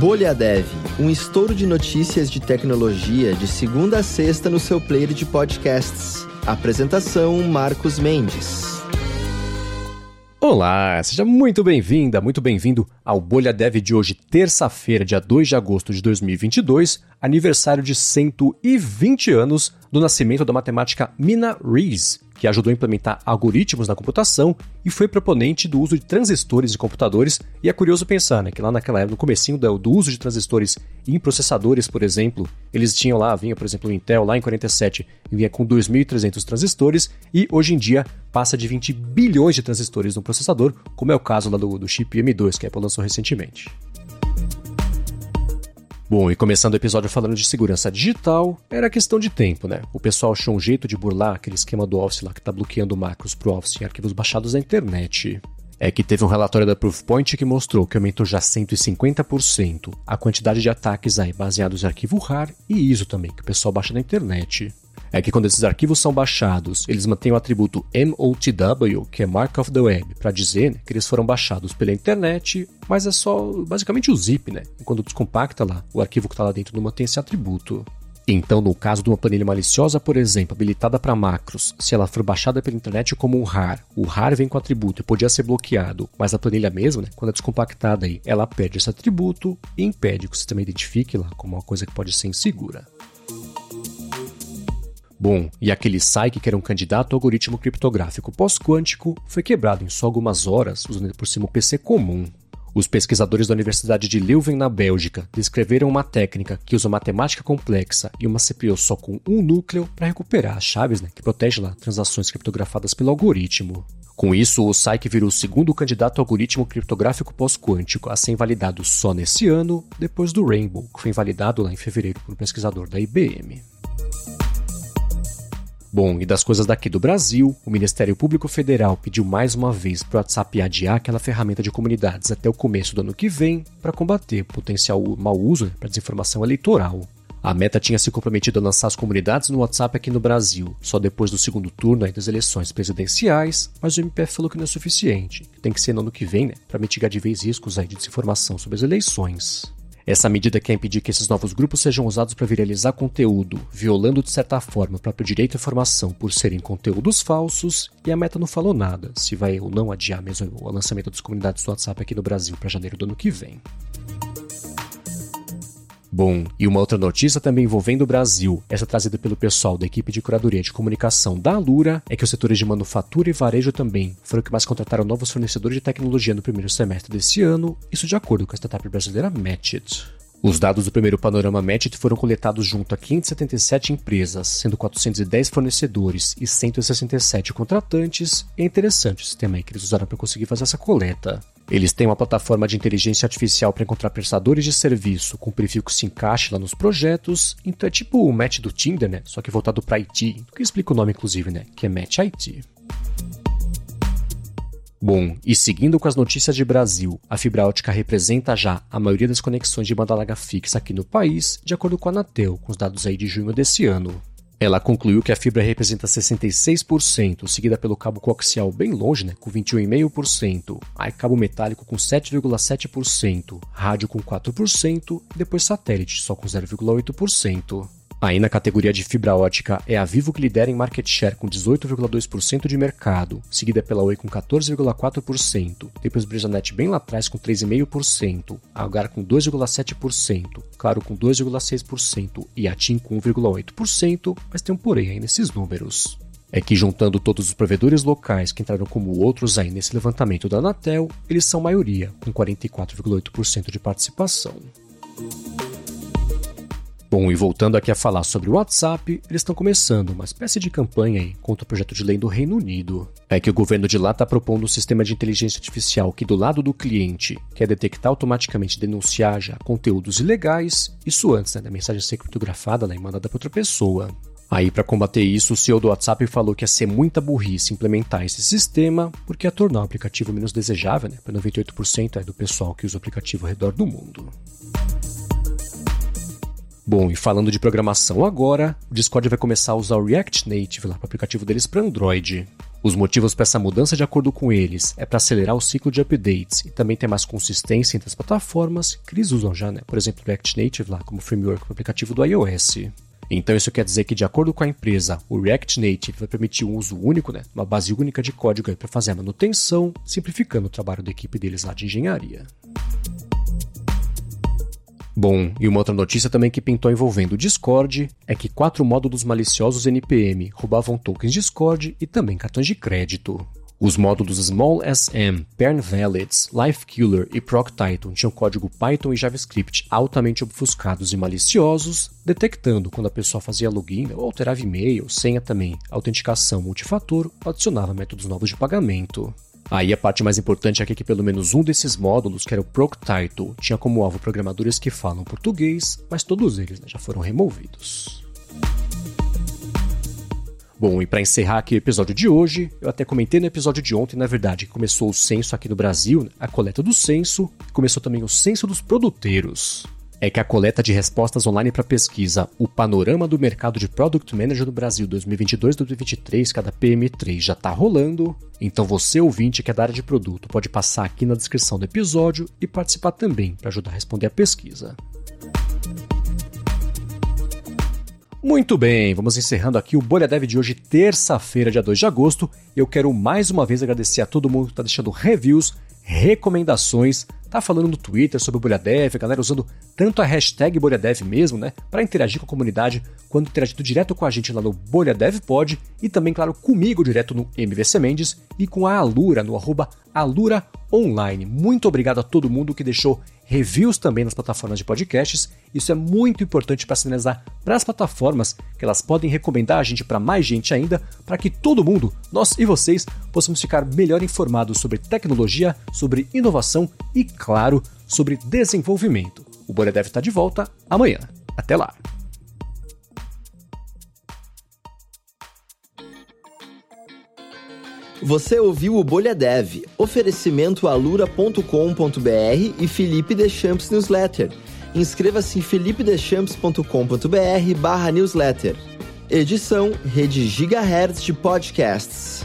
Bolha Dev, um estouro de notícias de tecnologia de segunda a sexta no seu player de podcasts. Apresentação Marcos Mendes. Olá, seja muito bem-vinda, muito bem-vindo ao Bolha Dev de hoje, terça-feira, dia 2 de agosto de 2022, aniversário de 120 anos do nascimento da matemática Mina Rees, que ajudou a implementar algoritmos na computação e foi proponente do uso de transistores em computadores. E é curioso pensar né, que lá naquela época, no comecinho do, do uso de transistores em processadores, por exemplo, eles tinham lá, vinha, por exemplo, o Intel lá em 47, vinha com 2.300 transistores e hoje em dia passa de 20 bilhões de transistores no processador, como é o caso lá do, do chip M2 que a Apple lançou recentemente. Bom, e começando o episódio falando de segurança digital, era questão de tempo, né? O pessoal achou um jeito de burlar aquele esquema do Office lá que tá bloqueando macros pro Office em arquivos baixados da internet. É que teve um relatório da Proofpoint que mostrou que aumentou já 150% a quantidade de ataques aí baseados em arquivo RAR e ISO também, que o pessoal baixa na internet é que quando esses arquivos são baixados, eles mantêm o atributo MOTW, que é Mark of the Web, para dizer né, que eles foram baixados pela internet, mas é só basicamente o zip, né? Quando descompacta lá, o arquivo que está lá dentro não mantém esse atributo. Então, no caso de uma planilha maliciosa, por exemplo, habilitada para macros, se ela for baixada pela internet como um RAR, o RAR vem com atributo e podia ser bloqueado, mas a planilha mesmo, né, quando é descompactada aí, ela perde esse atributo e impede que o sistema identifique lá como uma coisa que pode ser insegura. Bom, e aquele SAIC, que era um candidato ao algoritmo criptográfico pós-quântico, foi quebrado em só algumas horas, usando por cima o PC comum. Os pesquisadores da Universidade de Leuven, na Bélgica, descreveram uma técnica que usa matemática complexa e uma CPU só com um núcleo para recuperar as chaves né, que protege lá transações criptografadas pelo algoritmo. Com isso, o SAIC virou o segundo candidato ao algoritmo criptográfico pós-quântico a ser invalidado só nesse ano, depois do Rainbow, que foi invalidado lá em fevereiro por um pesquisador da IBM. Bom, e das coisas daqui do Brasil, o Ministério Público Federal pediu mais uma vez para o WhatsApp adiar aquela ferramenta de comunidades até o começo do ano que vem para combater potencial mau uso né, para desinformação eleitoral. A Meta tinha se comprometido a lançar as comunidades no WhatsApp aqui no Brasil, só depois do segundo turno das eleições presidenciais, mas o MPF falou que não é suficiente, que tem que ser no ano que vem, né, para mitigar de vez riscos aí de desinformação sobre as eleições. Essa medida quer impedir que esses novos grupos sejam usados para viralizar conteúdo, violando de certa forma o próprio direito à informação por serem conteúdos falsos, e a Meta não falou nada se vai ou não adiar mesmo o lançamento das comunidades do WhatsApp aqui no Brasil para janeiro do ano que vem. Bom, e uma outra notícia também envolvendo o Brasil, essa trazida pelo pessoal da equipe de curadoria de comunicação da Alura, é que os setores de manufatura e varejo também foram que mais contrataram novos fornecedores de tecnologia no primeiro semestre desse ano, isso de acordo com a startup brasileira Matchit. Os dados do primeiro panorama Matchit foram coletados junto a 577 empresas, sendo 410 fornecedores e 167 contratantes. É interessante o sistema que eles usaram para conseguir fazer essa coleta. Eles têm uma plataforma de inteligência artificial para encontrar prestadores de serviço com perfil que se encaixe lá nos projetos. Então é tipo o match do Tinder, né? Só que voltado para IT, que explica o nome inclusive, né? Que é Match IT. Bom, e seguindo com as notícias de Brasil, a fibra ótica representa já a maioria das conexões de banda larga fixa aqui no país, de acordo com a Anatel, com os dados aí de junho desse ano. Ela concluiu que a fibra representa 66%, seguida pelo cabo coaxial bem longe, né, com 21,5%, aí cabo metálico com 7,7%, rádio com 4% e depois satélite só com 0,8%. Aí na categoria de fibra ótica é a Vivo que lidera em market share com 18,2% de mercado, seguida pela Oi com 14,4%, depois Brisanet bem lá atrás com 3,5%, a Algar com 2,7%, Claro com 2,6% e a TIM com 1,8%, mas tem um porém aí nesses números. É que juntando todos os provedores locais que entraram como outros aí nesse levantamento da Anatel, eles são maioria, com 44,8% de participação. Bom, e voltando aqui a falar sobre o WhatsApp, eles estão começando uma espécie de campanha contra o projeto de lei do Reino Unido. É que o governo de lá está propondo um sistema de inteligência artificial que, do lado do cliente, quer detectar automaticamente denunciar já conteúdos ilegais, isso antes né, da mensagem ser criptografada lá e mandada para outra pessoa. Aí, para combater isso, o CEO do WhatsApp falou que ia ser muita burrice implementar esse sistema, porque ia tornar o aplicativo menos desejável né, para 98% do pessoal que usa o aplicativo ao redor do mundo. Bom, e falando de programação agora, o Discord vai começar a usar o React Native lá para o aplicativo deles para Android. Os motivos para essa mudança, de acordo com eles, é para acelerar o ciclo de updates e também ter mais consistência entre as plataformas que eles usam já, né? Por exemplo, o React Native lá como framework para o aplicativo do iOS. Então isso quer dizer que, de acordo com a empresa, o React Native vai permitir um uso único, né, uma base única de código para fazer a manutenção, simplificando o trabalho da equipe deles lá de engenharia. Bom, e uma outra notícia também que pintou envolvendo o Discord é que quatro módulos maliciosos NPM roubavam tokens Discord e também cartões de crédito. Os módulos Small SM, Pern Valids, Life Killer e Proc Titan tinham código Python e JavaScript altamente obfuscados e maliciosos, detectando quando a pessoa fazia login ou alterava e-mail, senha também, autenticação multifator ou adicionava métodos novos de pagamento. Aí a parte mais importante é que pelo menos um desses módulos, que era o Proc Title, tinha como alvo programadores que falam português, mas todos eles né, já foram removidos. Bom, e para encerrar aqui o episódio de hoje, eu até comentei no episódio de ontem, na verdade, que começou o censo aqui no Brasil, a coleta do censo, começou também o censo dos produteiros. É que a coleta de respostas online para pesquisa O Panorama do Mercado de Product Manager no Brasil 2022-2023, cada PM3 já está rolando. Então você, ouvinte que é da área de produto, pode passar aqui na descrição do episódio e participar também para ajudar a responder a pesquisa. Muito bem, vamos encerrando aqui o Bolha Dev de hoje, terça-feira, dia 2 de agosto. Eu quero mais uma vez agradecer a todo mundo que está deixando reviews, recomendações, tá falando no Twitter sobre o Bolha Dev, a galera usando tanto a hashtag Bolha Dev mesmo, né, para interagir com a comunidade, quanto interagindo direto com a gente lá no Bolha Dev Pod e também, claro, comigo direto no MVC Mendes e com a Alura no arroba Alura Online. Muito obrigado a todo mundo que deixou reviews também nas plataformas de podcasts. Isso é muito importante para sinalizar para as plataformas que elas podem recomendar a gente para mais gente ainda, para que todo mundo, nós e vocês, possamos ficar melhor informados sobre tecnologia, sobre inovação e, claro, sobre desenvolvimento. O Bolha deve estar de volta amanhã. Até lá! Você ouviu o Bolha Dev, oferecimento alura.com.br e Felipe Deschamps Newsletter. Inscreva-se em felipedechamps.com.br barra newsletter. Edição Rede Gigahertz de Podcasts.